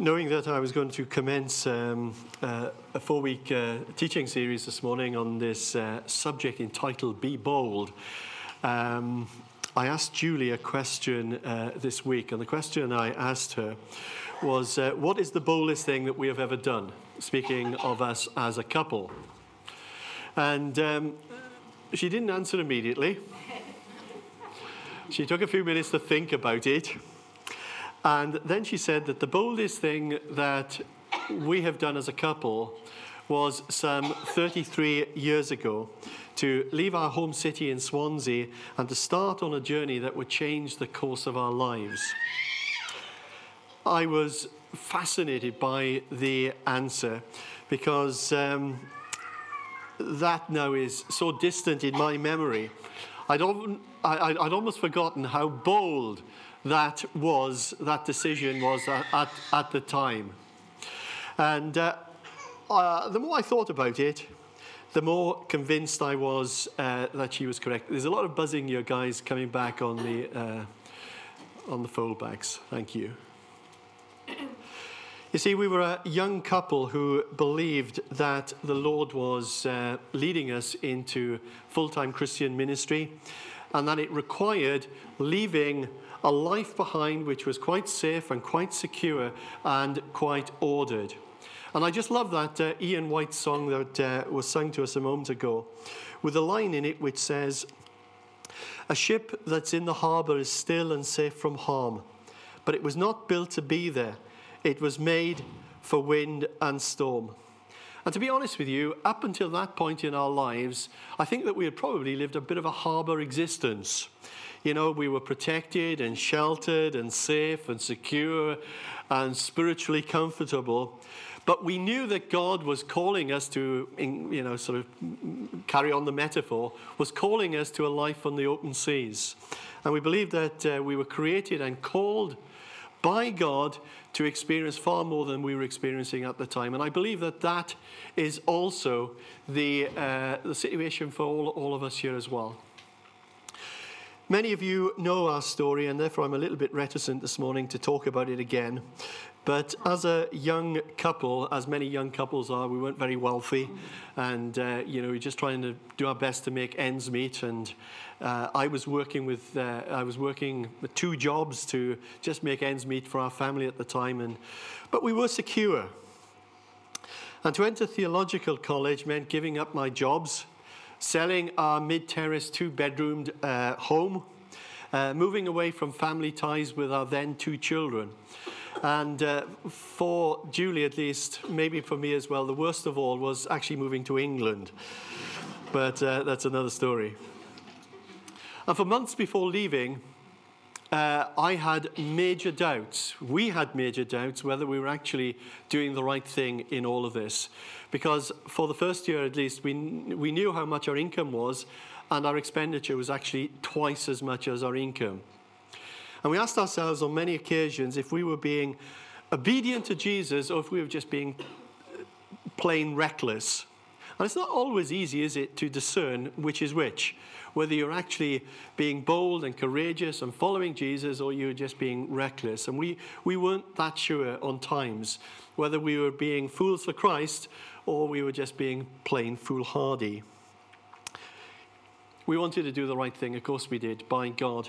Knowing that I was going to commence um, uh, a four week uh, teaching series this morning on this uh, subject entitled Be Bold, um, I asked Julie a question uh, this week, and the question I asked her was uh, What is the boldest thing that we have ever done? Speaking of us as a couple. And um, she didn't answer immediately. She took a few minutes to think about it. And then she said that the boldest thing that we have done as a couple was some 33 years ago to leave our home city in Swansea and to start on a journey that would change the course of our lives. I was fascinated by the answer because um, that now is so distant in my memory. I'd, I, would almost forgotten how bold that was, that decision was at, at, the time. And uh, uh, the more I thought about it, the more convinced I was uh, that she was correct. There's a lot of buzzing here, guys, coming back on the, uh, on the foldbacks. Thank you. You see, we were a young couple who believed that the Lord was uh, leading us into full time Christian ministry and that it required leaving a life behind which was quite safe and quite secure and quite ordered. And I just love that uh, Ian White song that uh, was sung to us a moment ago, with a line in it which says, A ship that's in the harbour is still and safe from harm, but it was not built to be there. It was made for wind and storm. And to be honest with you, up until that point in our lives, I think that we had probably lived a bit of a harbour existence. You know, we were protected and sheltered and safe and secure and spiritually comfortable. But we knew that God was calling us to, you know, sort of carry on the metaphor, was calling us to a life on the open seas. And we believed that uh, we were created and called by God to experience far more than we were experiencing at the time. And I believe that that is also the, uh, the situation for all, all of us here as well. Many of you know our story, and therefore I'm a little bit reticent this morning to talk about it again. But as a young couple, as many young couples are, we weren't very wealthy, and uh, you know, we are just trying to do our best to make ends meet. And uh, I was working with, uh, I was working two jobs to just make ends meet for our family at the time, and but we were secure. And to enter theological college meant giving up my jobs selling our mid terrace two bedroomed uh, home, uh, moving away from family ties with our then two children. And uh, for Julie, at least, maybe for me as well, the worst of all was actually moving to England. But uh, that's another story. And for months before leaving, uh, I had major doubts. We had major doubts whether we were actually doing the right thing in all of this. Because for the first year at least, we, we knew how much our income was, and our expenditure was actually twice as much as our income. And we asked ourselves on many occasions if we were being obedient to Jesus or if we were just being plain reckless. And it's not always easy, is it, to discern which is which whether you're actually being bold and courageous and following Jesus or you're just being reckless. And we, we weren't that sure on times whether we were being fools for Christ or we were just being plain foolhardy. We wanted to do the right thing, of course we did, by God.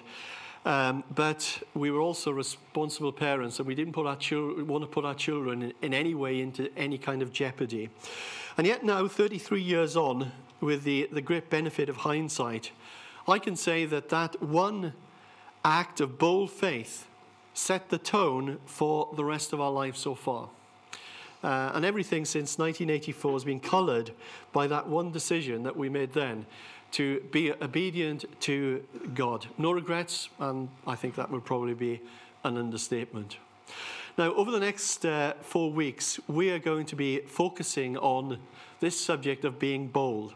Um, but we were also responsible parents, and we didn't put our chil- want to put our children in, in, any way into any kind of jeopardy. And yet, now, 33 years on, with the, the great benefit of hindsight, I can say that that one act of bold faith set the tone for the rest of our life so far. Uh, and everything since 1984 has been coloured by that one decision that we made then to be obedient to God. No regrets, and I think that would probably be an understatement. Now, over the next uh, four weeks, we are going to be focusing on this subject of being bold.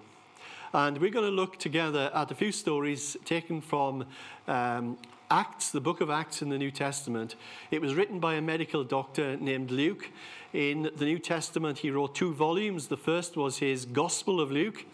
And we're going to look together at a few stories taken from um, Acts, the book of Acts in the New Testament. It was written by a medical doctor named Luke. In the New Testament, he wrote two volumes. The first was his Gospel of Luke,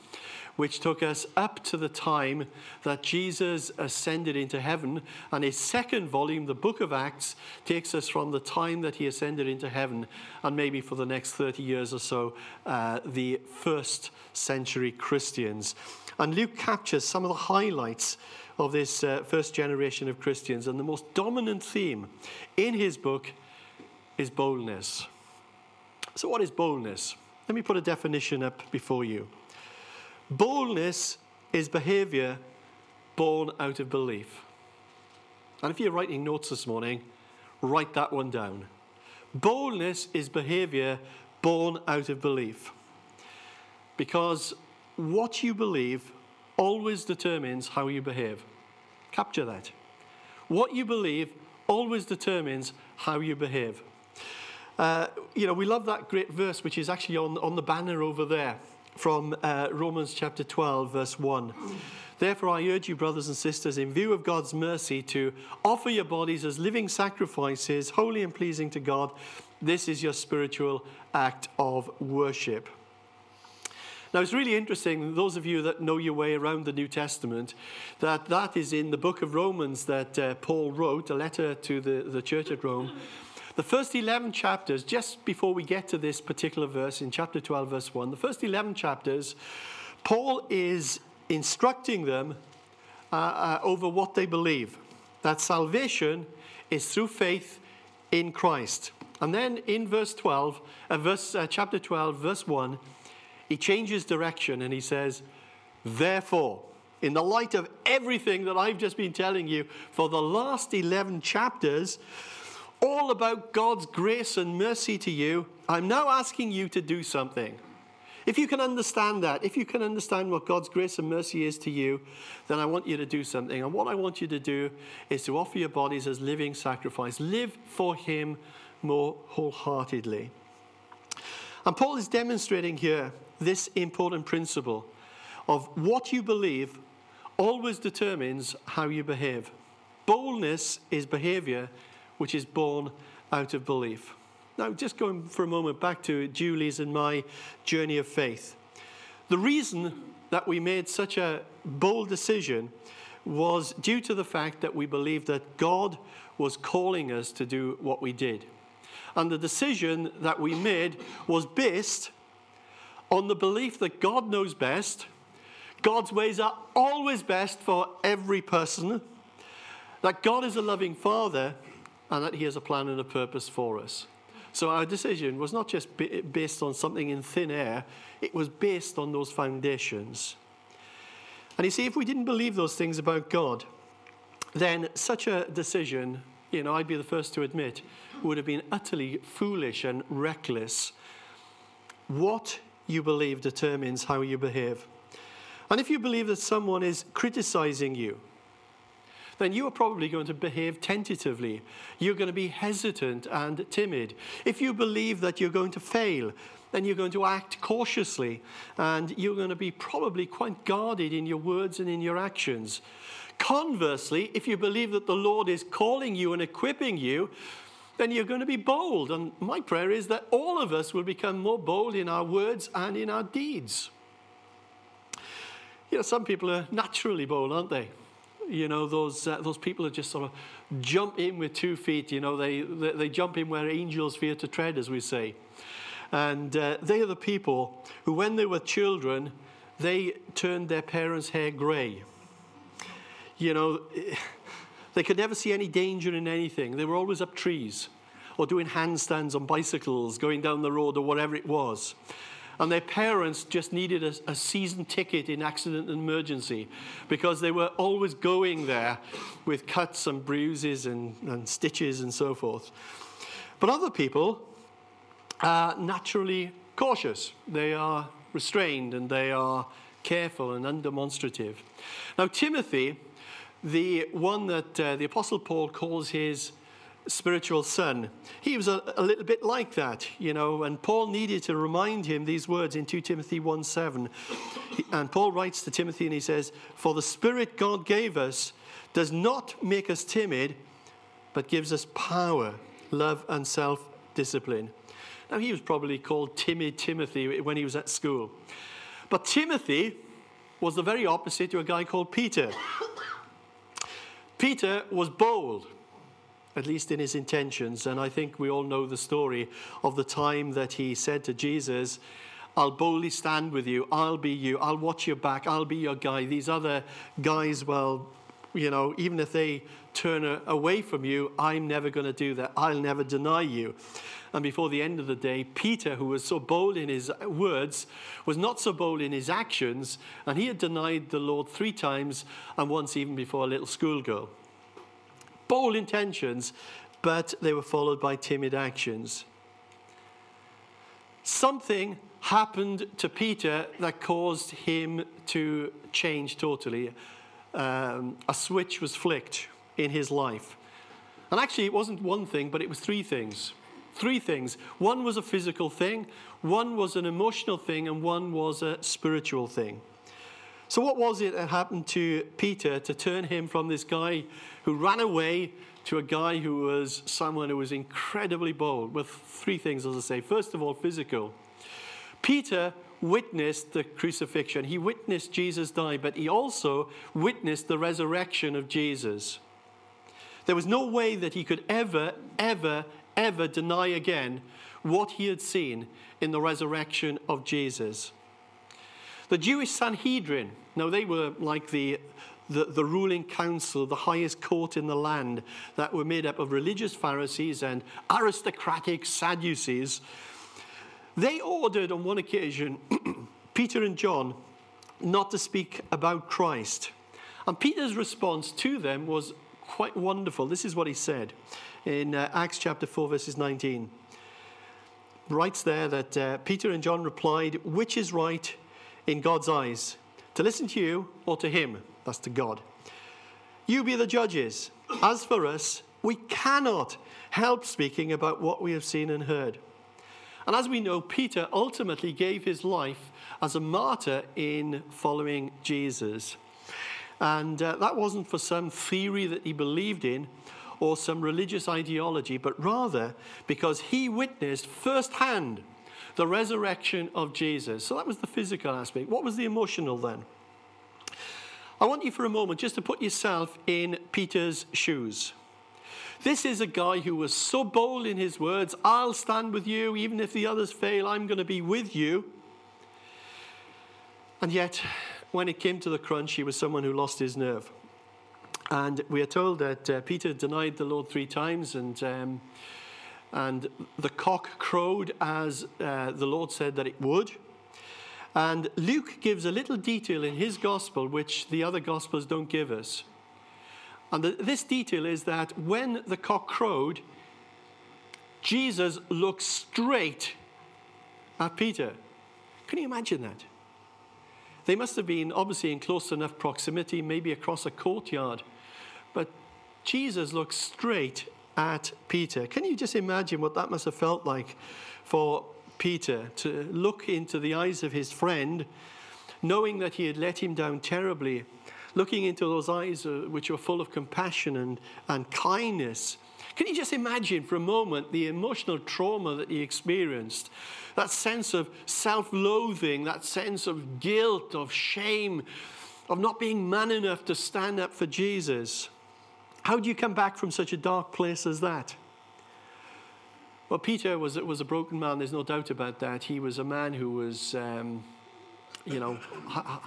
which took us up to the time that Jesus ascended into heaven. And his second volume, the book of Acts, takes us from the time that he ascended into heaven and maybe for the next 30 years or so, uh, the first century Christians. And Luke captures some of the highlights of this uh, first generation of Christians. And the most dominant theme in his book is boldness. So, what is boldness? Let me put a definition up before you. Boldness is behavior born out of belief. And if you're writing notes this morning, write that one down. Boldness is behavior born out of belief. Because what you believe always determines how you behave. Capture that. What you believe always determines how you behave. Uh, you know, we love that great verse, which is actually on, on the banner over there from uh, Romans chapter 12, verse 1. Therefore, I urge you, brothers and sisters, in view of God's mercy, to offer your bodies as living sacrifices, holy and pleasing to God. This is your spiritual act of worship. Now, it's really interesting, those of you that know your way around the New Testament, that that is in the book of Romans that uh, Paul wrote, a letter to the, the church at Rome. The first 11 chapters, just before we get to this particular verse in chapter 12, verse 1, the first 11 chapters, Paul is instructing them uh, uh, over what they believe that salvation is through faith in Christ. And then in verse 12, uh, verse, uh, chapter 12, verse 1, he changes direction and he says, Therefore, in the light of everything that I've just been telling you for the last 11 chapters, all about God's grace and mercy to you, I'm now asking you to do something. If you can understand that, if you can understand what God's grace and mercy is to you, then I want you to do something. And what I want you to do is to offer your bodies as living sacrifice. Live for Him more wholeheartedly. And Paul is demonstrating here this important principle of what you believe always determines how you behave. Boldness is behavior which is born out of belief. Now, just going for a moment back to Julie's and my journey of faith. The reason that we made such a bold decision was due to the fact that we believed that God was calling us to do what we did. And the decision that we made was based on the belief that God knows best, God's ways are always best for every person, that God is a loving Father, and that He has a plan and a purpose for us. So our decision was not just based on something in thin air, it was based on those foundations. And you see, if we didn't believe those things about God, then such a decision, you know, I'd be the first to admit, would have been utterly foolish and reckless. What you believe determines how you behave. And if you believe that someone is criticizing you, then you are probably going to behave tentatively. You're going to be hesitant and timid. If you believe that you're going to fail, then you're going to act cautiously and you're going to be probably quite guarded in your words and in your actions. Conversely, if you believe that the Lord is calling you and equipping you, then you're going to be bold. And my prayer is that all of us will become more bold in our words and in our deeds. You know, some people are naturally bold, aren't they? You know, those, uh, those people who just sort of jump in with two feet. You know, they, they, they jump in where angels fear to tread, as we say. And uh, they are the people who, when they were children, they turned their parents' hair grey. You know, they could never see any danger in anything. They were always up trees or doing handstands on bicycles, going down the road or whatever it was. And their parents just needed a, a season ticket in accident and emergency because they were always going there with cuts and bruises and, and stitches and so forth. But other people are naturally cautious. They are restrained and they are careful and undemonstrative. Now, Timothy the one that uh, the Apostle Paul calls his spiritual son. He was a, a, little bit like that, you know, and Paul needed to remind him these words in 2 Timothy 1 7. And Paul writes to Timothy and he says, For the Spirit God gave us does not make us timid, but gives us power, love, and self discipline. Now, he was probably called Timid Timothy when he was at school. But Timothy was the very opposite to a guy called Peter. Peter was bold at least in his intentions. And I think we all know the story of the time that he said to Jesus, I'll boldly stand with you. I'll be you. I'll watch your back. I'll be your guy. These other guys, well, you know, even if they turn away from you, I'm never going to do that. I'll never deny you. And before the end of the day, Peter, who was so bold in his words, was not so bold in his actions. And he had denied the Lord three times, and once even before a little schoolgirl bold intentions, but they were followed by timid actions. Something happened to Peter that caused him to change totally. Um, a switch was flicked in his life. And actually, it wasn't one thing, but it was three things. Three things. One was a physical thing, one was an emotional thing, and one was a spiritual thing. So, what was it that happened to Peter to turn him from this guy who ran away to a guy who was someone who was incredibly bold? With three things, as I say. First of all, physical. Peter witnessed the crucifixion, he witnessed Jesus die, but he also witnessed the resurrection of Jesus. There was no way that he could ever, ever, ever deny again what he had seen in the resurrection of Jesus. The Jewish Sanhedrin, now they were like the, the, the, ruling council, the highest court in the land, that were made up of religious Pharisees and aristocratic Sadducees. They ordered on one occasion Peter and John not to speak about Christ. And Peter's response to them was quite wonderful. This is what he said in uh, Acts chapter 4, verses 19. Writes there that uh, Peter and John replied, Which is right? In God's eyes to listen to you or to Him. That's to God. You be the judges. As for us, we cannot help speaking about what we have seen and heard. And as we know, Peter ultimately gave his life as a martyr in following Jesus. And uh, that wasn't for some theory that he believed in or some religious ideology, but rather because he witnessed firsthand the resurrection of Jesus. So that was the physical aspect. What was the emotional then? I want you for a moment just to put yourself in Peter's shoes. This is a guy who was so bold in his words I'll stand with you, even if the others fail, I'm going to be with you. And yet, when it came to the crunch, he was someone who lost his nerve. And we are told that uh, Peter denied the Lord three times, and um, and the cock crowed as uh, the Lord said that it would. And Luke gives a little detail in his gospel which the other gospels don't give us. And the, this detail is that when the cock crowed, Jesus looked straight at Peter. Can you imagine that? They must have been obviously in close enough proximity, maybe across a courtyard. But Jesus looked straight at Peter. Can you just imagine what that must have felt like for Peter to look into the eyes of his friend, knowing that he had let him down terribly, looking into those eyes uh, which were full of compassion and, and kindness? Can you just imagine for a moment the emotional trauma that he experienced? That sense of self loathing, that sense of guilt, of shame, of not being man enough to stand up for Jesus. How do you come back from such a dark place as that? Well, Peter was, was a broken man, there's no doubt about that. He was a man who was, um, you know, how,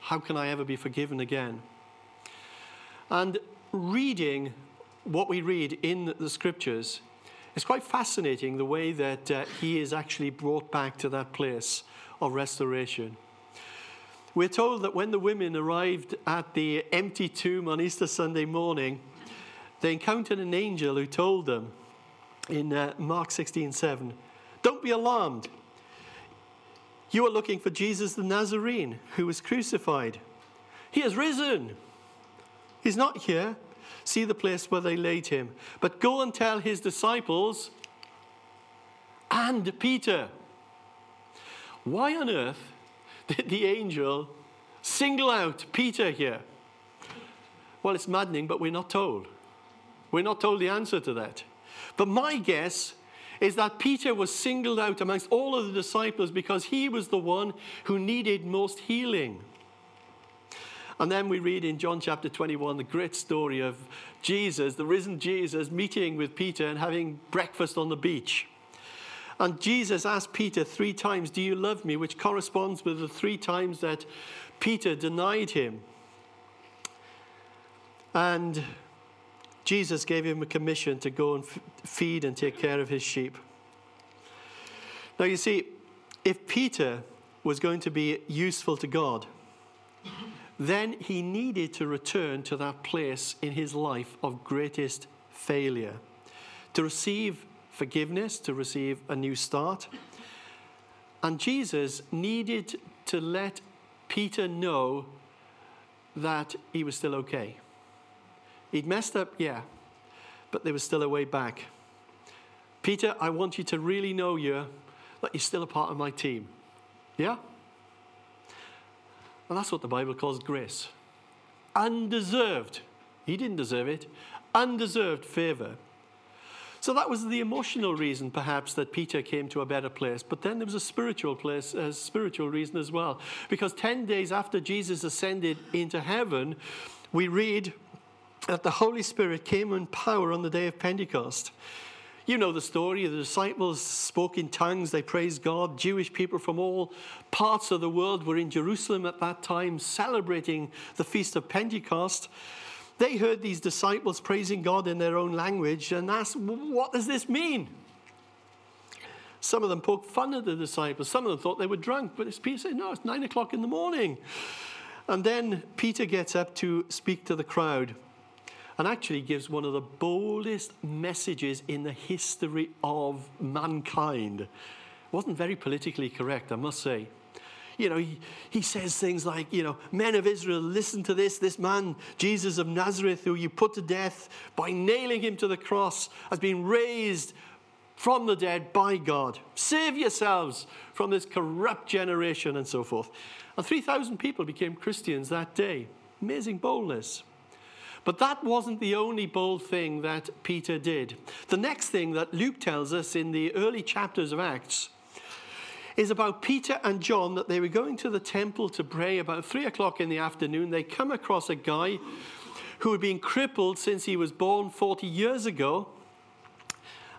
how can I ever be forgiven again? And reading what we read in the scriptures, it's quite fascinating the way that uh, he is actually brought back to that place of restoration. We're told that when the women arrived at the empty tomb on Easter Sunday morning, they encountered an angel who told them in uh, Mark 16 7, Don't be alarmed. You are looking for Jesus the Nazarene who was crucified. He has risen. He's not here. See the place where they laid him. But go and tell his disciples and Peter. Why on earth did the angel single out Peter here? Well, it's maddening, but we're not told. We're not told the answer to that. But my guess is that Peter was singled out amongst all of the disciples because he was the one who needed most healing. And then we read in John chapter 21 the great story of Jesus, the risen Jesus, meeting with Peter and having breakfast on the beach. And Jesus asked Peter three times, Do you love me? which corresponds with the three times that Peter denied him. And Jesus gave him a commission to go and f- feed and take care of his sheep. Now, you see, if Peter was going to be useful to God, then he needed to return to that place in his life of greatest failure to receive forgiveness, to receive a new start. And Jesus needed to let Peter know that he was still okay. He'd messed up, yeah, but there was still a way back. Peter, I want you to really know you that you're still a part of my team. Yeah? And that's what the Bible calls grace. Undeserved. He didn't deserve it. Undeserved favor. So that was the emotional reason, perhaps, that Peter came to a better place. But then there was a spiritual place, a spiritual reason as well. Because 10 days after Jesus ascended into heaven, we read that the Holy Spirit came in power on the day of Pentecost. You know the story. The disciples spoke in tongues, they praised God. Jewish people from all parts of the world were in Jerusalem at that time celebrating the feast of Pentecost. They heard these disciples praising God in their own language and asked, What does this mean? Some of them poked fun at the disciples. Some of them thought they were drunk, but Peter said, No, it's nine o'clock in the morning. And then Peter gets up to speak to the crowd and actually gives one of the boldest messages in the history of mankind. Wasn't very politically correct, I must say. You know, he, he says things like, you know, men of Israel, listen to this. This man, Jesus of Nazareth, who you put to death by nailing him to the cross, has been raised from the dead by God. Save yourselves from this corrupt generation and so forth. And 3,000 people became Christians that day. Amazing boldness. But that wasn't the only bold thing that Peter did. The next thing that Luke tells us in the early chapters of Acts is about Peter and John that they were going to the temple to pray about three o'clock in the afternoon. They come across a guy who had been crippled since he was born 40 years ago.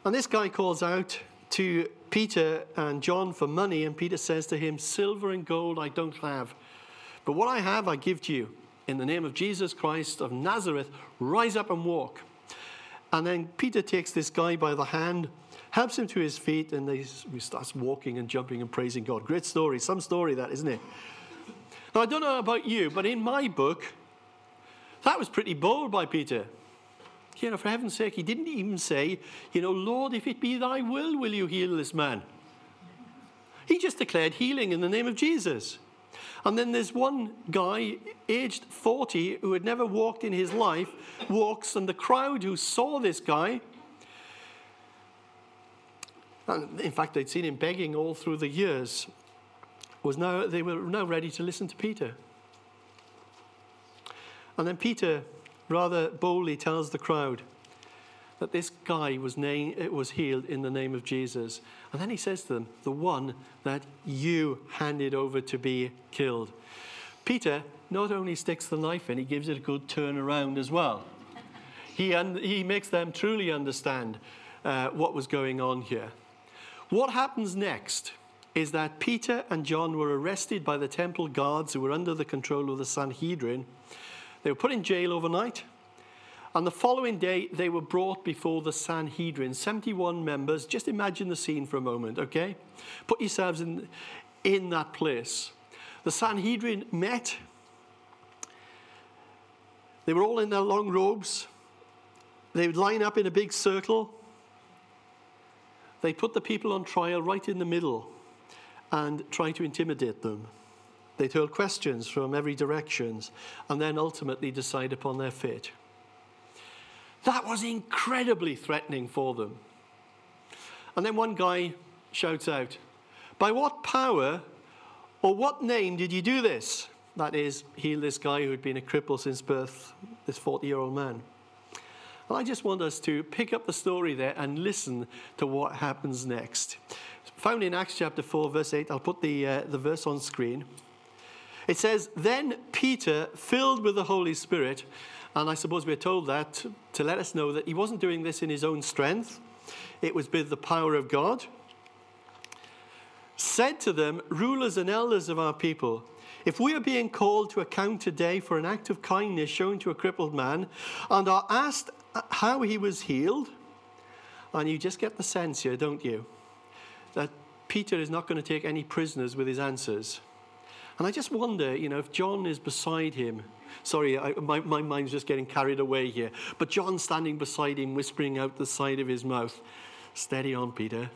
And this guy calls out to Peter and John for money, and Peter says to him, Silver and gold I don't have, but what I have I give to you in the name of Jesus Christ of Nazareth, rise up and walk. And then Peter takes this guy by the hand, helps him to his feet, and he starts walking and jumping and praising God. Great story, some story that, isn't it? Now, I don't know about you, but in my book, that was pretty bold by Peter. You know, for heaven's sake, he didn't even say, you know, Lord, if it be thy will, will you heal this man? He just declared healing in the name of Jesus. And then there's one guy, aged 40, who had never walked in his life, walks, and the crowd who saw this guy, and in fact, they'd seen him begging all through the years, was now, they were now ready to listen to Peter. And then Peter rather boldly tells the crowd, that this guy was, name, was healed in the name of Jesus. And then he says to them, the one that you handed over to be killed. Peter not only sticks the knife in, he gives it a good turn around as well. He, un- he makes them truly understand uh, what was going on here. What happens next is that Peter and John were arrested by the temple guards who were under the control of the Sanhedrin. They were put in jail overnight. On the following day, they were brought before the Sanhedrin, 71 members. Just imagine the scene for a moment, okay? Put yourselves in, in that place. The Sanhedrin met. They were all in their long robes. They would line up in a big circle. They put the people on trial right in the middle and try to intimidate them. They'd hurl questions from every direction and then ultimately decide upon their fate. That was incredibly threatening for them. And then one guy shouts out, By what power or what name did you do this? That is, heal this guy who had been a cripple since birth, this 40 year old man. And I just want us to pick up the story there and listen to what happens next. Found in Acts chapter 4, verse 8, I'll put the, uh, the verse on screen. It says, Then Peter, filled with the Holy Spirit, and I suppose we're told that to let us know that he wasn't doing this in his own strength, it was with the power of God, said to them, Rulers and elders of our people, if we are being called to account today for an act of kindness shown to a crippled man and are asked how he was healed, and you just get the sense here, don't you, that Peter is not going to take any prisoners with his answers. And I just wonder, you know, if John is beside him. Sorry, I, my, my mind's just getting carried away here. But John standing beside him, whispering out the side of his mouth, Steady on, Peter.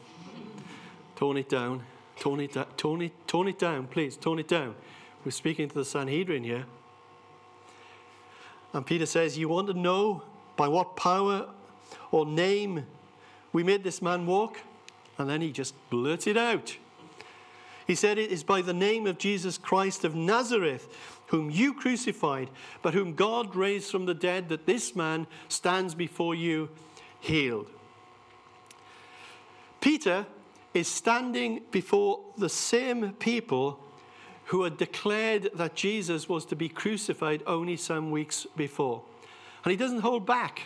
Tone it down. Tone it, da- tone, it, tone it down, please. Tone it down. We're speaking to the Sanhedrin here. And Peter says, You want to know by what power or name we made this man walk? And then he just blurted out. He said, It is by the name of Jesus Christ of Nazareth, whom you crucified, but whom God raised from the dead, that this man stands before you healed. Peter is standing before the same people who had declared that Jesus was to be crucified only some weeks before. And he doesn't hold back.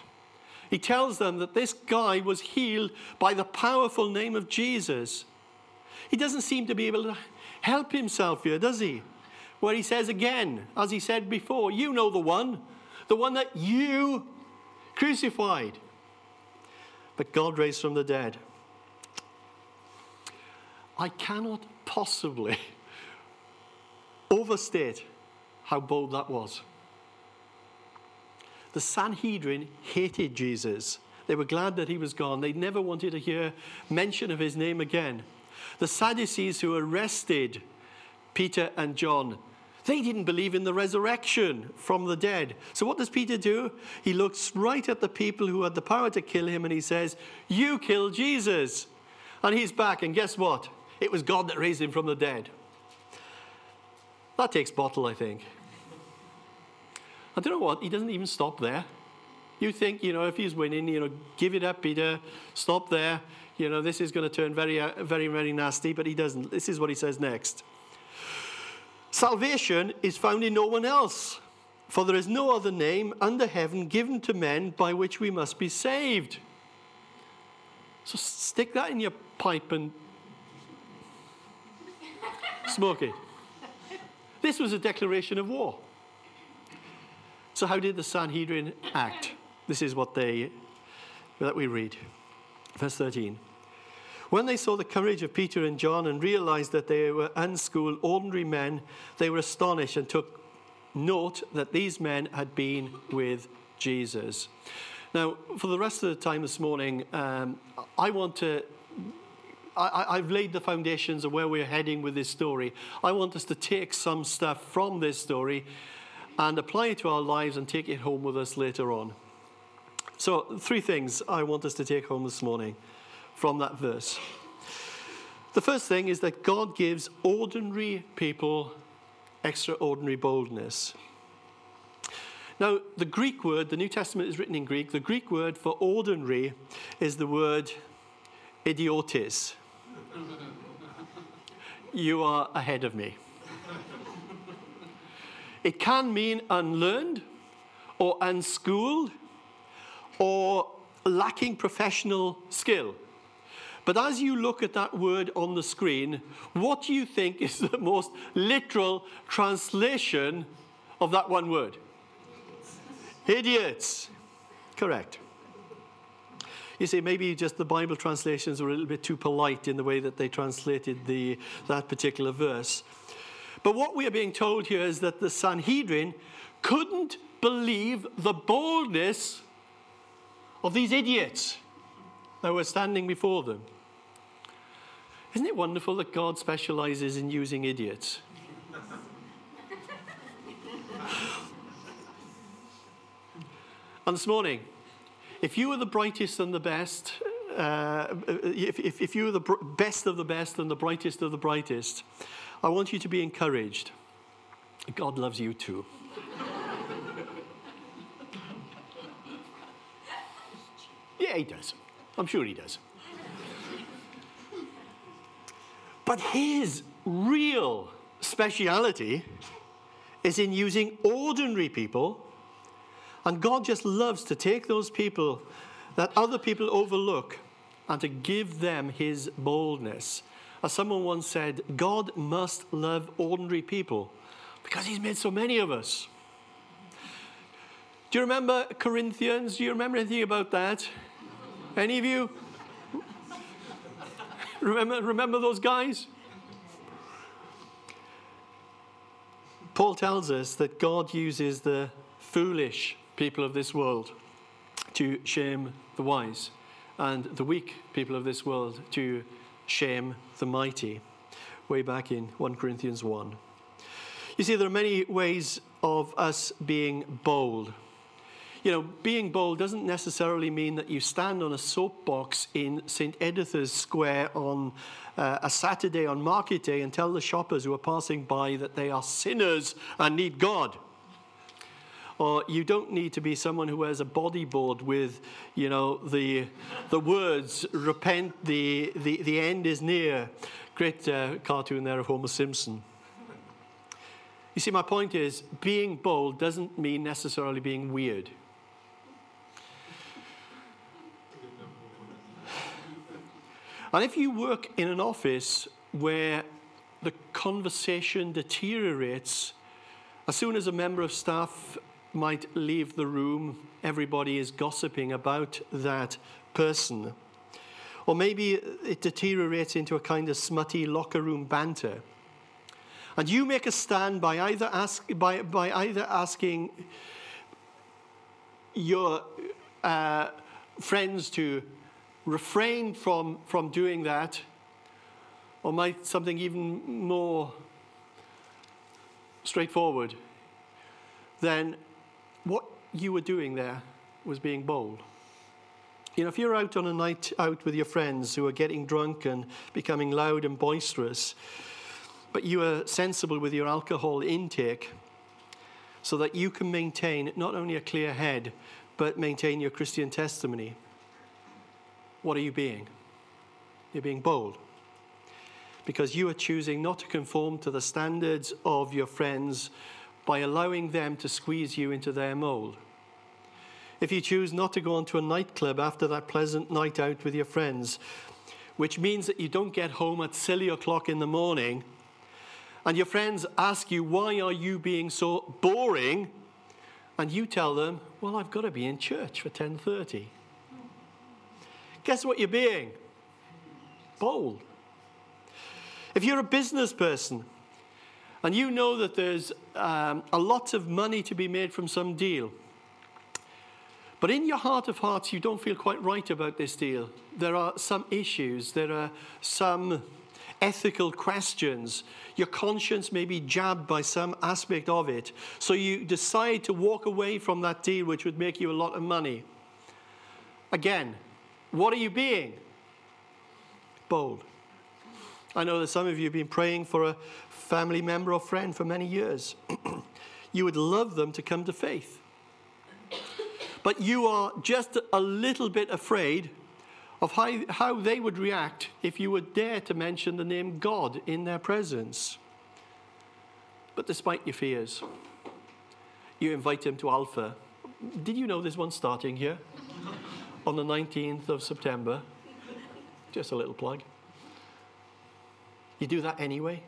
He tells them that this guy was healed by the powerful name of Jesus. He doesn't seem to be able to help himself here, does he? Where he says again, as he said before, you know the one, the one that you crucified. But God raised from the dead. I cannot possibly overstate how bold that was. The Sanhedrin hated Jesus. They were glad that he was gone. They never wanted to hear mention of his name again. The Sadducees who arrested Peter and John, they didn't believe in the resurrection from the dead. So what does Peter do? He looks right at the people who had the power to kill him and he says, You killed Jesus. And he's back, and guess what? It was God that raised him from the dead. That takes bottle, I think. I don't know what, he doesn't even stop there. You think, you know, if he's winning, you know, give it up, Peter, stop there. You know, this is going to turn very, uh, very, very nasty, but he doesn't. This is what he says next. Salvation is found in no one else, for there is no other name under heaven given to men by which we must be saved. So stick that in your pipe and smoke it. This was a declaration of war. So, how did the Sanhedrin act? This is what they that we read. Verse 13. When they saw the courage of Peter and John and realized that they were unschooled, ordinary men, they were astonished and took note that these men had been with Jesus. Now, for the rest of the time this morning, um, I want to. I, have laid the foundations of where we're heading with this story. I want us to take some stuff from this story and apply it to our lives and take it home with us later on. So, three things I want us to take home this morning from that verse. The first thing is that God gives ordinary people extraordinary boldness. Now, the Greek word, the New Testament is written in Greek, the Greek word for ordinary is the word idiotes. you are ahead of me. It can mean unlearned or unschooled or lacking professional skill. But as you look at that word on the screen, what do you think is the most literal translation of that one word? Idiots. Correct. You see, maybe just the Bible translations were a little bit too polite in the way that they translated the, that particular verse. But what we are being told here is that the Sanhedrin couldn't believe the boldness of these idiots that were standing before them. Isn't it wonderful that God specializes in using idiots? and this morning, if you were the brightest and the best, uh, if, if, if you were the br- best of the best and the brightest of the brightest, I want you to be encouraged. God loves you too. yeah, he does. I'm sure he does. But his real speciality is in using ordinary people. And God just loves to take those people that other people overlook and to give them his boldness. As someone once said, God must love ordinary people because he's made so many of us. Do you remember Corinthians? Do you remember anything about that? Any of you? Remember, remember those guys? Paul tells us that God uses the foolish people of this world to shame the wise, and the weak people of this world to shame the mighty. Way back in 1 Corinthians 1. You see, there are many ways of us being bold. You know, being bold doesn't necessarily mean that you stand on a soapbox in St. Editha's Square on uh, a Saturday on market day and tell the shoppers who are passing by that they are sinners and need God. Or you don't need to be someone who wears a bodyboard with, you know, the, the words, repent, the, the, the end is near. Great uh, cartoon there of Homer Simpson. You see, my point is being bold doesn't mean necessarily being weird. And if you work in an office where the conversation deteriorates, as soon as a member of staff might leave the room, everybody is gossiping about that person. Or maybe it deteriorates into a kind of smutty locker room banter. And you make a stand by either, ask, by, by either asking your uh, friends to refrain from, from doing that, or might something even more straightforward, then what you were doing there was being bold. You know, if you're out on a night out with your friends who are getting drunk and becoming loud and boisterous, but you are sensible with your alcohol intake so that you can maintain not only a clear head, but maintain your Christian testimony what are you being? You're being bold. Because you are choosing not to conform to the standards of your friends by allowing them to squeeze you into their mold. If you choose not to go onto a nightclub after that pleasant night out with your friends, which means that you don't get home at silly o'clock in the morning, and your friends ask you, Why are you being so boring? And you tell them, Well, I've got to be in church for 10:30. Guess what you're being? Bold. If you're a business person and you know that there's um, a lot of money to be made from some deal, but in your heart of hearts, you don't feel quite right about this deal. There are some issues, there are some ethical questions. Your conscience may be jabbed by some aspect of it. So you decide to walk away from that deal, which would make you a lot of money. Again, what are you being? Bold. I know that some of you have been praying for a family member or friend for many years. you would love them to come to faith. But you are just a little bit afraid of how, how they would react if you would dare to mention the name God in their presence. But despite your fears, you invite them to Alpha. Did you know there's one starting here? On the 19th of September. Just a little plug. You do that anyway?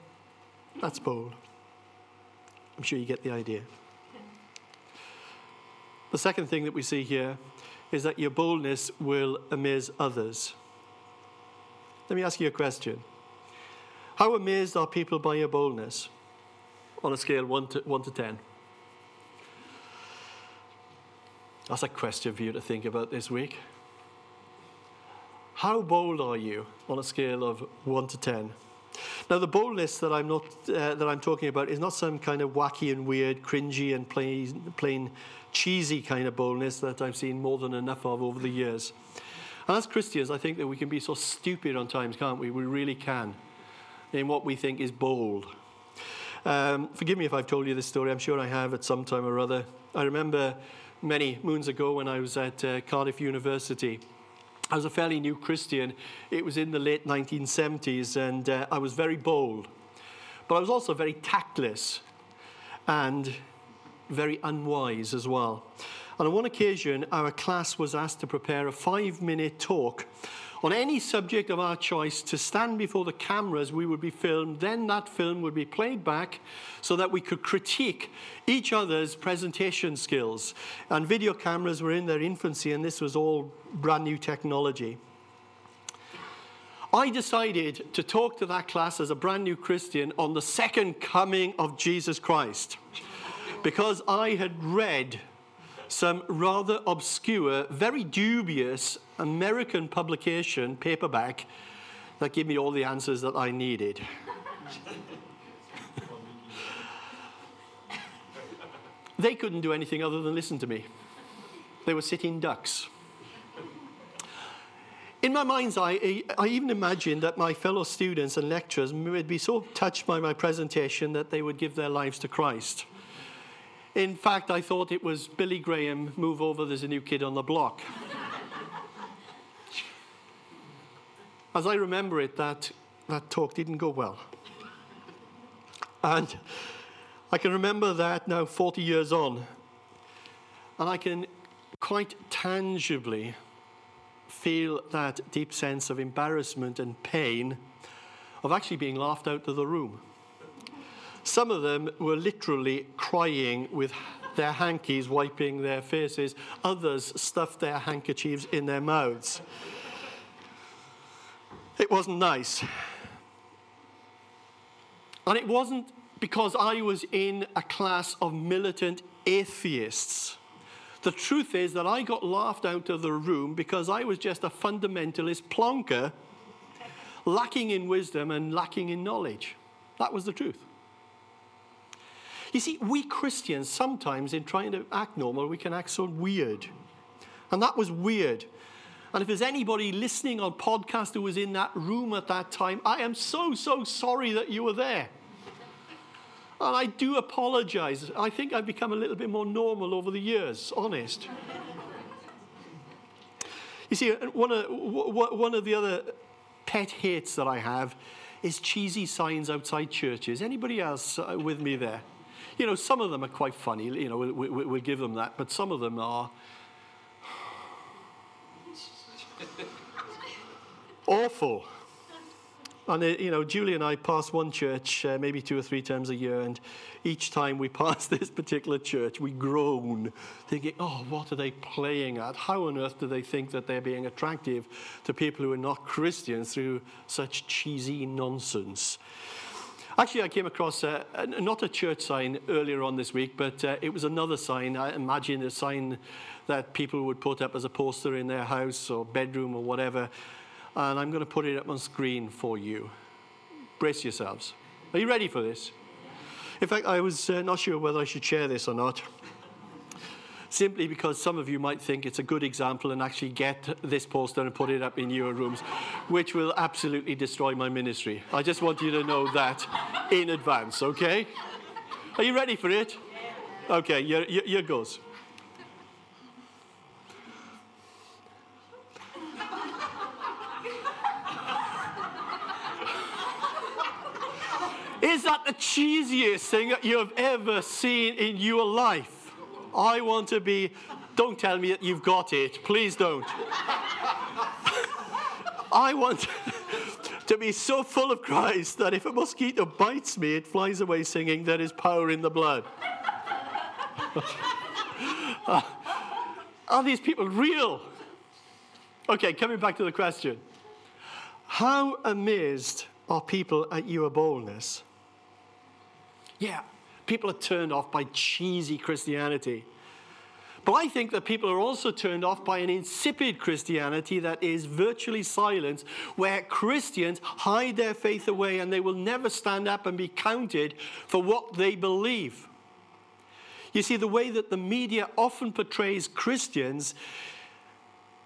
That's bold. I'm sure you get the idea. The second thing that we see here is that your boldness will amaze others. Let me ask you a question. How amazed are people by your boldness on a scale 1 to, 1 to 10? That's a question for you to think about this week. How bold are you on a scale of 1 to 10? Now, the boldness that I'm, not, uh, that I'm talking about is not some kind of wacky and weird, cringy and plain, plain cheesy kind of boldness that I've seen more than enough of over the years. And as Christians, I think that we can be so stupid on times, can't we? We really can, in what we think is bold. Um, forgive me if I've told you this story, I'm sure I have at some time or other. I remember many moons ago when I was at uh, Cardiff University. I was a fairly new Christian. It was in the late 1970s, and uh, I was very bold. But I was also very tactless and very unwise as well. And on one occasion, our class was asked to prepare a five minute talk on any subject of our choice to stand before the cameras, we would be filmed. Then that film would be played back so that we could critique each other's presentation skills. And video cameras were in their infancy, and this was all brand new technology. I decided to talk to that class as a brand new Christian on the second coming of Jesus Christ because I had read some rather obscure, very dubious American publication, paperback, that gave me all the answers that I needed. they couldn't do anything other than listen to me. They were sitting ducks. In my mind's eye, I even imagined that my fellow students and lecturers would be so touched by my presentation that they would give their lives to Christ. In fact, I thought it was Billy Graham, move over, there's a new kid on the block. As I remember it, that, that talk didn't go well. And I can remember that now 40 years on. And I can quite tangibly feel that deep sense of embarrassment and pain of actually being laughed out of the room. Some of them were literally crying with their hankies wiping their faces. Others stuffed their handkerchiefs in their mouths. It wasn't nice. And it wasn't because I was in a class of militant atheists. The truth is that I got laughed out of the room because I was just a fundamentalist plonker, lacking in wisdom and lacking in knowledge. That was the truth. You see, we Christians sometimes, in trying to act normal, we can act so weird. And that was weird. And if there's anybody listening on podcast who was in that room at that time, I am so, so sorry that you were there. And I do apologize. I think I've become a little bit more normal over the years, honest. you see, one of, one of the other pet hates that I have is cheesy signs outside churches. Anybody else uh, with me there? You know, some of them are quite funny, you know, we, we, we'll give them that, but some of them are awful. And, uh, you know, Julie and I pass one church uh, maybe two or three times a year, and each time we pass this particular church, we groan, thinking, oh, what are they playing at? How on earth do they think that they're being attractive to people who are not Christians through such cheesy nonsense? Actually, I came across not a church sign earlier on this week, but uh, it was another sign. I imagine a sign that people would put up as a poster in their house or bedroom or whatever. And I'm going to put it up on screen for you. Brace yourselves. Are you ready for this? In fact, I was uh, not sure whether I should share this or not simply because some of you might think it's a good example and actually get this poster and put it up in your rooms, which will absolutely destroy my ministry. I just want you to know that in advance, okay? Are you ready for it? Okay, here, here goes. Is that the cheesiest thing that you have ever seen in your life? I want to be. Don't tell me that you've got it. Please don't. I want to be so full of Christ that if a mosquito bites me, it flies away singing, There is power in the blood. are these people real? Okay, coming back to the question. How amazed are people at your boldness? Yeah, People are turned off by cheesy Christianity. But I think that people are also turned off by an insipid Christianity that is virtually silent, where Christians hide their faith away and they will never stand up and be counted for what they believe. You see, the way that the media often portrays Christians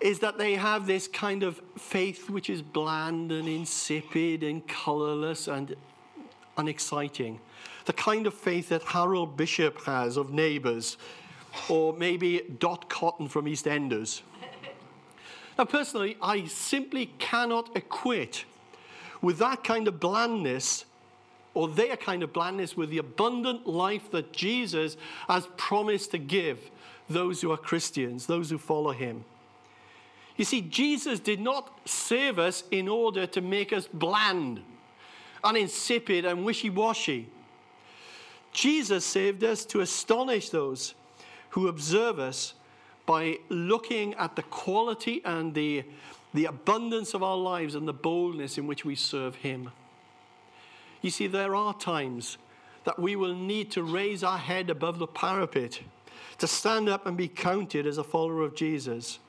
is that they have this kind of faith which is bland and insipid and colorless and unexciting. The kind of faith that Harold Bishop has of neighbors or maybe Dot Cotton from EastEnders. now, personally, I simply cannot equate with that kind of blandness or their kind of blandness with the abundant life that Jesus has promised to give those who are Christians, those who follow him. You see, Jesus did not save us in order to make us bland and insipid and wishy washy. Jesus saved us to astonish those who observe us by looking at the quality and the, the abundance of our lives and the boldness in which we serve Him. You see, there are times that we will need to raise our head above the parapet, to stand up and be counted as a follower of Jesus.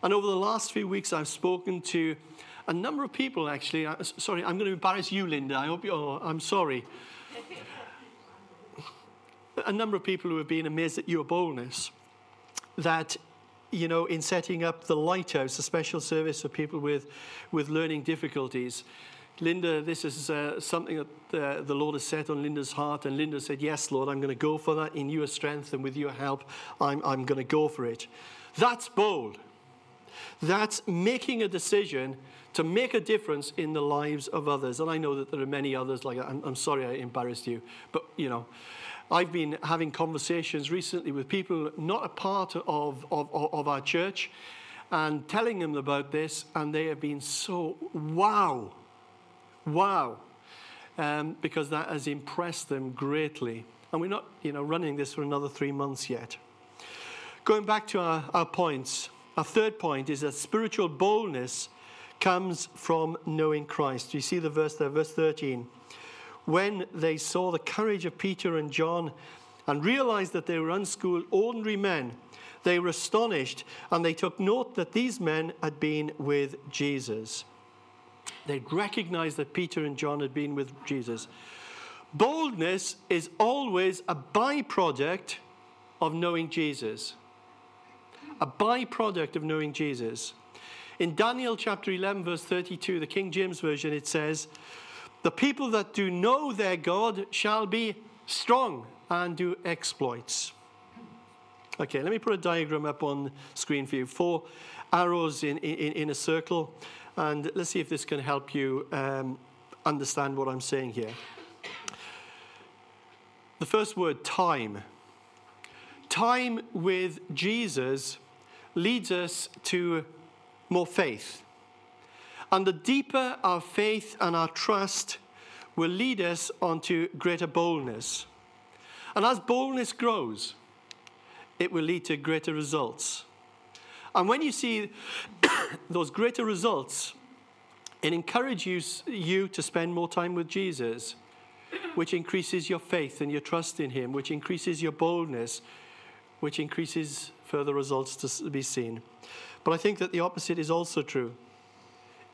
And over the last few weeks, I've spoken to a number of people, actually. Sorry, I'm going to embarrass you, Linda. I hope you, I'm sorry a number of people who have been amazed at your boldness that you know in setting up the lighthouse a special service for people with with learning difficulties. Linda this is uh, something that uh, the lord has set on linda's heart and linda said yes lord i'm going to go for that. In your strength and with your help i'm, I'm going to go for it. That's bold. That's making a decision to make a difference in the lives of others. And i know that there are many others like i'm, I'm sorry i embarrassed you but you know I've been having conversations recently with people not a part of, of, of our church and telling them about this, and they have been so wow, wow, um, because that has impressed them greatly. And we're not, you know, running this for another three months yet. Going back to our, our points, our third point is that spiritual boldness comes from knowing Christ. You see the verse there, verse 13 when they saw the courage of Peter and John and realized that they were unschooled, ordinary men, they were astonished and they took note that these men had been with Jesus. They'd recognized that Peter and John had been with Jesus. Boldness is always a byproduct of knowing Jesus. A byproduct of knowing Jesus. In Daniel chapter 11, verse 32, the King James Version, it says, the people that do know their God shall be strong and do exploits. Okay, let me put a diagram up on screen for you. Four arrows in, in, in a circle, and let's see if this can help you um, understand what I'm saying here. The first word, time. Time with Jesus leads us to more faith. And the deeper our faith and our trust will lead us onto greater boldness. And as boldness grows, it will lead to greater results. And when you see those greater results, it encourages you to spend more time with Jesus, which increases your faith and your trust in Him, which increases your boldness, which increases further results to be seen. But I think that the opposite is also true.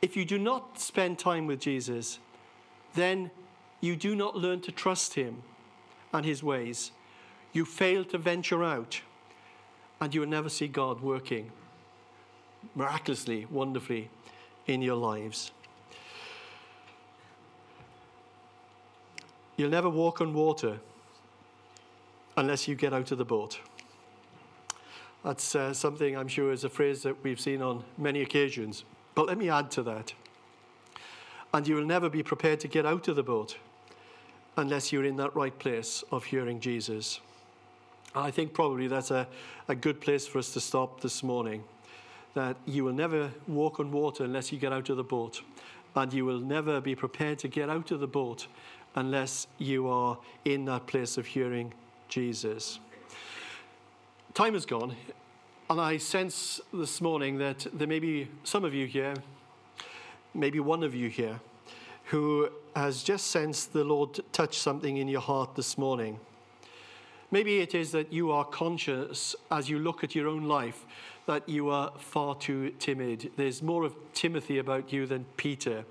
If you do not spend time with Jesus, then you do not learn to trust him and his ways. You fail to venture out, and you will never see God working miraculously, wonderfully in your lives. You'll never walk on water unless you get out of the boat. That's uh, something I'm sure is a phrase that we've seen on many occasions. But let me add to that. And you will never be prepared to get out of the boat unless you're in that right place of hearing Jesus. I think probably that's a, a good place for us to stop this morning. That you will never walk on water unless you get out of the boat. And you will never be prepared to get out of the boat unless you are in that place of hearing Jesus. Time has gone. And I sense this morning that there may be some of you here, maybe one of you here, who has just sensed the Lord touch something in your heart this morning. Maybe it is that you are conscious as you look at your own life that you are far too timid. There's more of Timothy about you than Peter.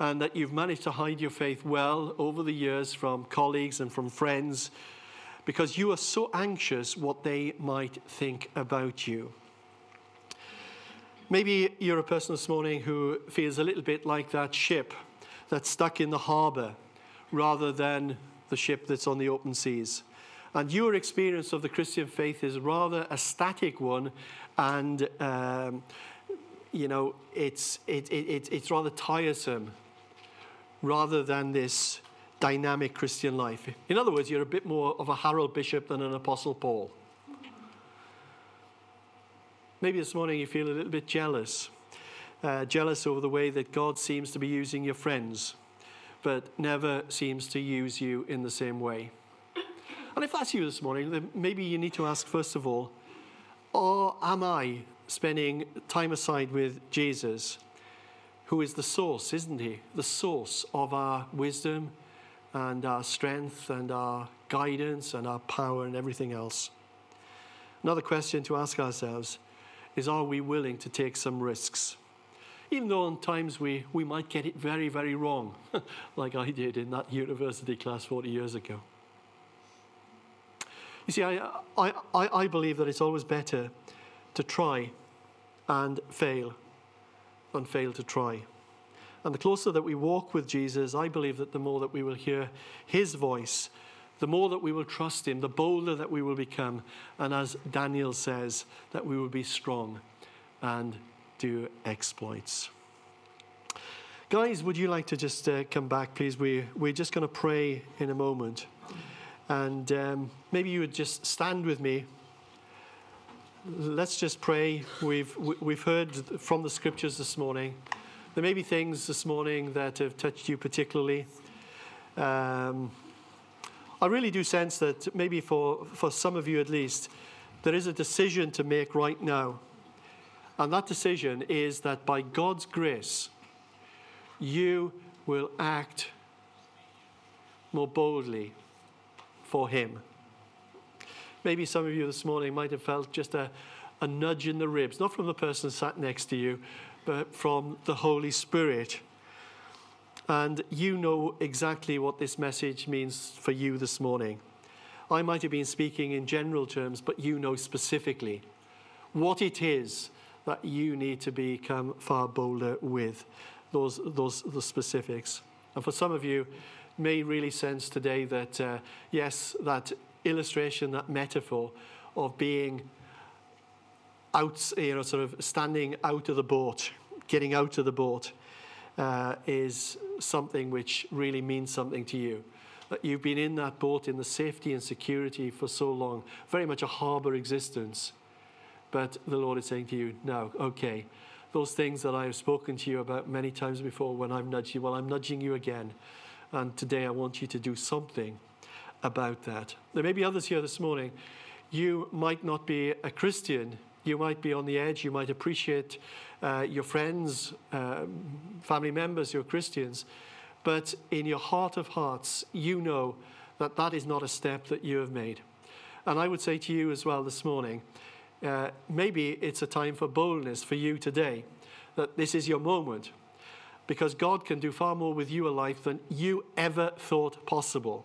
And that you've managed to hide your faith well over the years from colleagues and from friends because you are so anxious what they might think about you. Maybe you're a person this morning who feels a little bit like that ship that's stuck in the harbor rather than the ship that's on the open seas. And your experience of the Christian faith is rather a static one, and um, you know it's it, it, it's rather tiresome, rather than this dynamic Christian life. In other words, you're a bit more of a Harold Bishop than an Apostle Paul. Maybe this morning you feel a little bit jealous, uh, jealous over the way that God seems to be using your friends, but never seems to use you in the same way. And if that's you this morning, then maybe you need to ask first of all, or am I spending time aside with Jesus, who is the source, isn't he? The source of our wisdom and our strength and our guidance and our power and everything else. Another question to ask ourselves is are we willing to take some risks? Even though at times we, we might get it very, very wrong, like I did in that university class 40 years ago. You see, I, I, I believe that it's always better to try and fail than fail to try. And the closer that we walk with Jesus, I believe that the more that we will hear his voice, the more that we will trust him, the bolder that we will become. And as Daniel says, that we will be strong and do exploits. Guys, would you like to just uh, come back, please? We, we're just going to pray in a moment. And um, maybe you would just stand with me. Let's just pray. We've, we've heard from the scriptures this morning. There may be things this morning that have touched you particularly. Um, I really do sense that maybe for, for some of you at least, there is a decision to make right now. And that decision is that by God's grace, you will act more boldly for Him. Maybe some of you this morning might have felt just a, a nudge in the ribs, not from the person sat next to you, but from the Holy Spirit. And you know exactly what this message means for you this morning. I might have been speaking in general terms, but you know specifically what it is that you need to become far bolder with those, those the specifics. And for some of you, may really sense today that, uh, yes, that illustration, that metaphor of being out, you know, sort of standing out of the boat, getting out of the boat, uh, is something which really means something to you. That you've been in that boat in the safety and security for so long, very much a harbour existence. But the Lord is saying to you, now, okay, those things that I have spoken to you about many times before when I've nudged you, well, I'm nudging you again. And today I want you to do something about that. There may be others here this morning. You might not be a Christian. You might be on the edge. You might appreciate uh, your friends, uh, family members, your Christians. But in your heart of hearts, you know that that is not a step that you have made. And I would say to you as well this morning uh, maybe it's a time for boldness for you today, that this is your moment because God can do far more with you alive than you ever thought possible.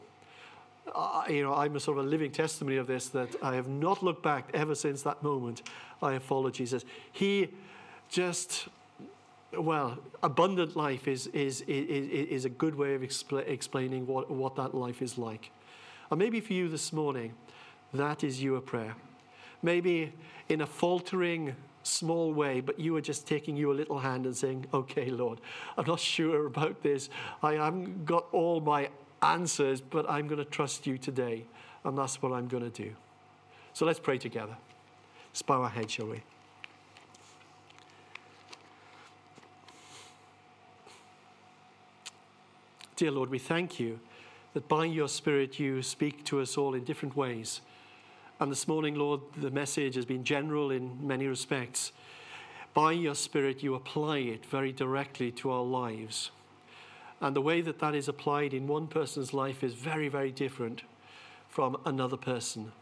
Uh, you know, I'm a sort of a living testimony of this that I have not looked back ever since that moment I have followed Jesus. He just, well, abundant life is, is, is, is a good way of expl- explaining what, what that life is like. And maybe for you this morning, that is your prayer. Maybe in a faltering, small way, but you are just taking your little hand and saying, Okay, Lord, I'm not sure about this. I haven't got all my answers, but I'm going to trust you today. And that's what I'm going to do. So let's pray together. Let's bow our heads, shall we? Dear Lord, we thank you that by your Spirit you speak to us all in different ways. And this morning, Lord, the message has been general in many respects. By your Spirit, you apply it very directly to our lives. And the way that that is applied in one person's life is very, very different from another person.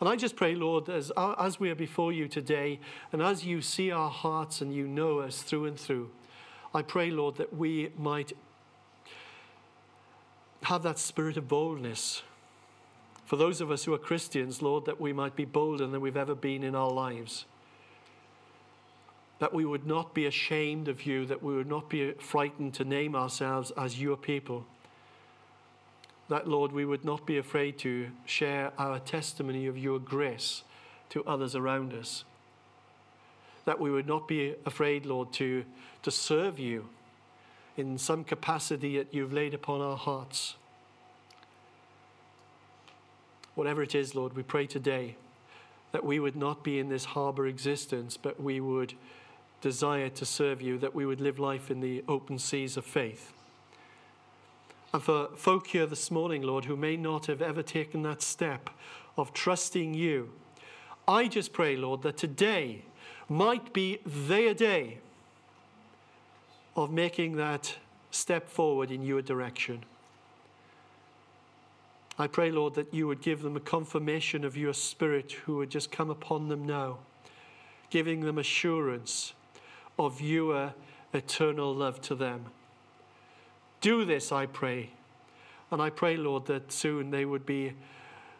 And I just pray, Lord, as, as we are before you today, and as you see our hearts and you know us through and through, I pray, Lord, that we might have that spirit of boldness. For those of us who are Christians, Lord, that we might be bolder than we've ever been in our lives. That we would not be ashamed of you, that we would not be frightened to name ourselves as your people. That, Lord, we would not be afraid to share our testimony of your grace to others around us. That we would not be afraid, Lord, to, to serve you in some capacity that you've laid upon our hearts. Whatever it is, Lord, we pray today that we would not be in this harbor existence, but we would desire to serve you, that we would live life in the open seas of faith. And for folk here this morning, Lord, who may not have ever taken that step of trusting you, I just pray, Lord, that today might be their day of making that step forward in your direction. I pray, Lord, that you would give them a confirmation of your Spirit who would just come upon them now, giving them assurance of your eternal love to them. Do this, I pray. And I pray, Lord, that soon they would be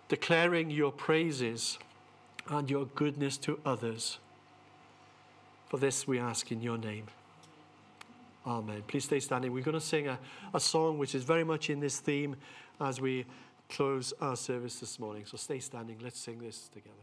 declaring your praises and your goodness to others. For this we ask in your name. Amen. Please stay standing. We're going to sing a, a song which is very much in this theme as we close our service this morning. So stay standing. Let's sing this together.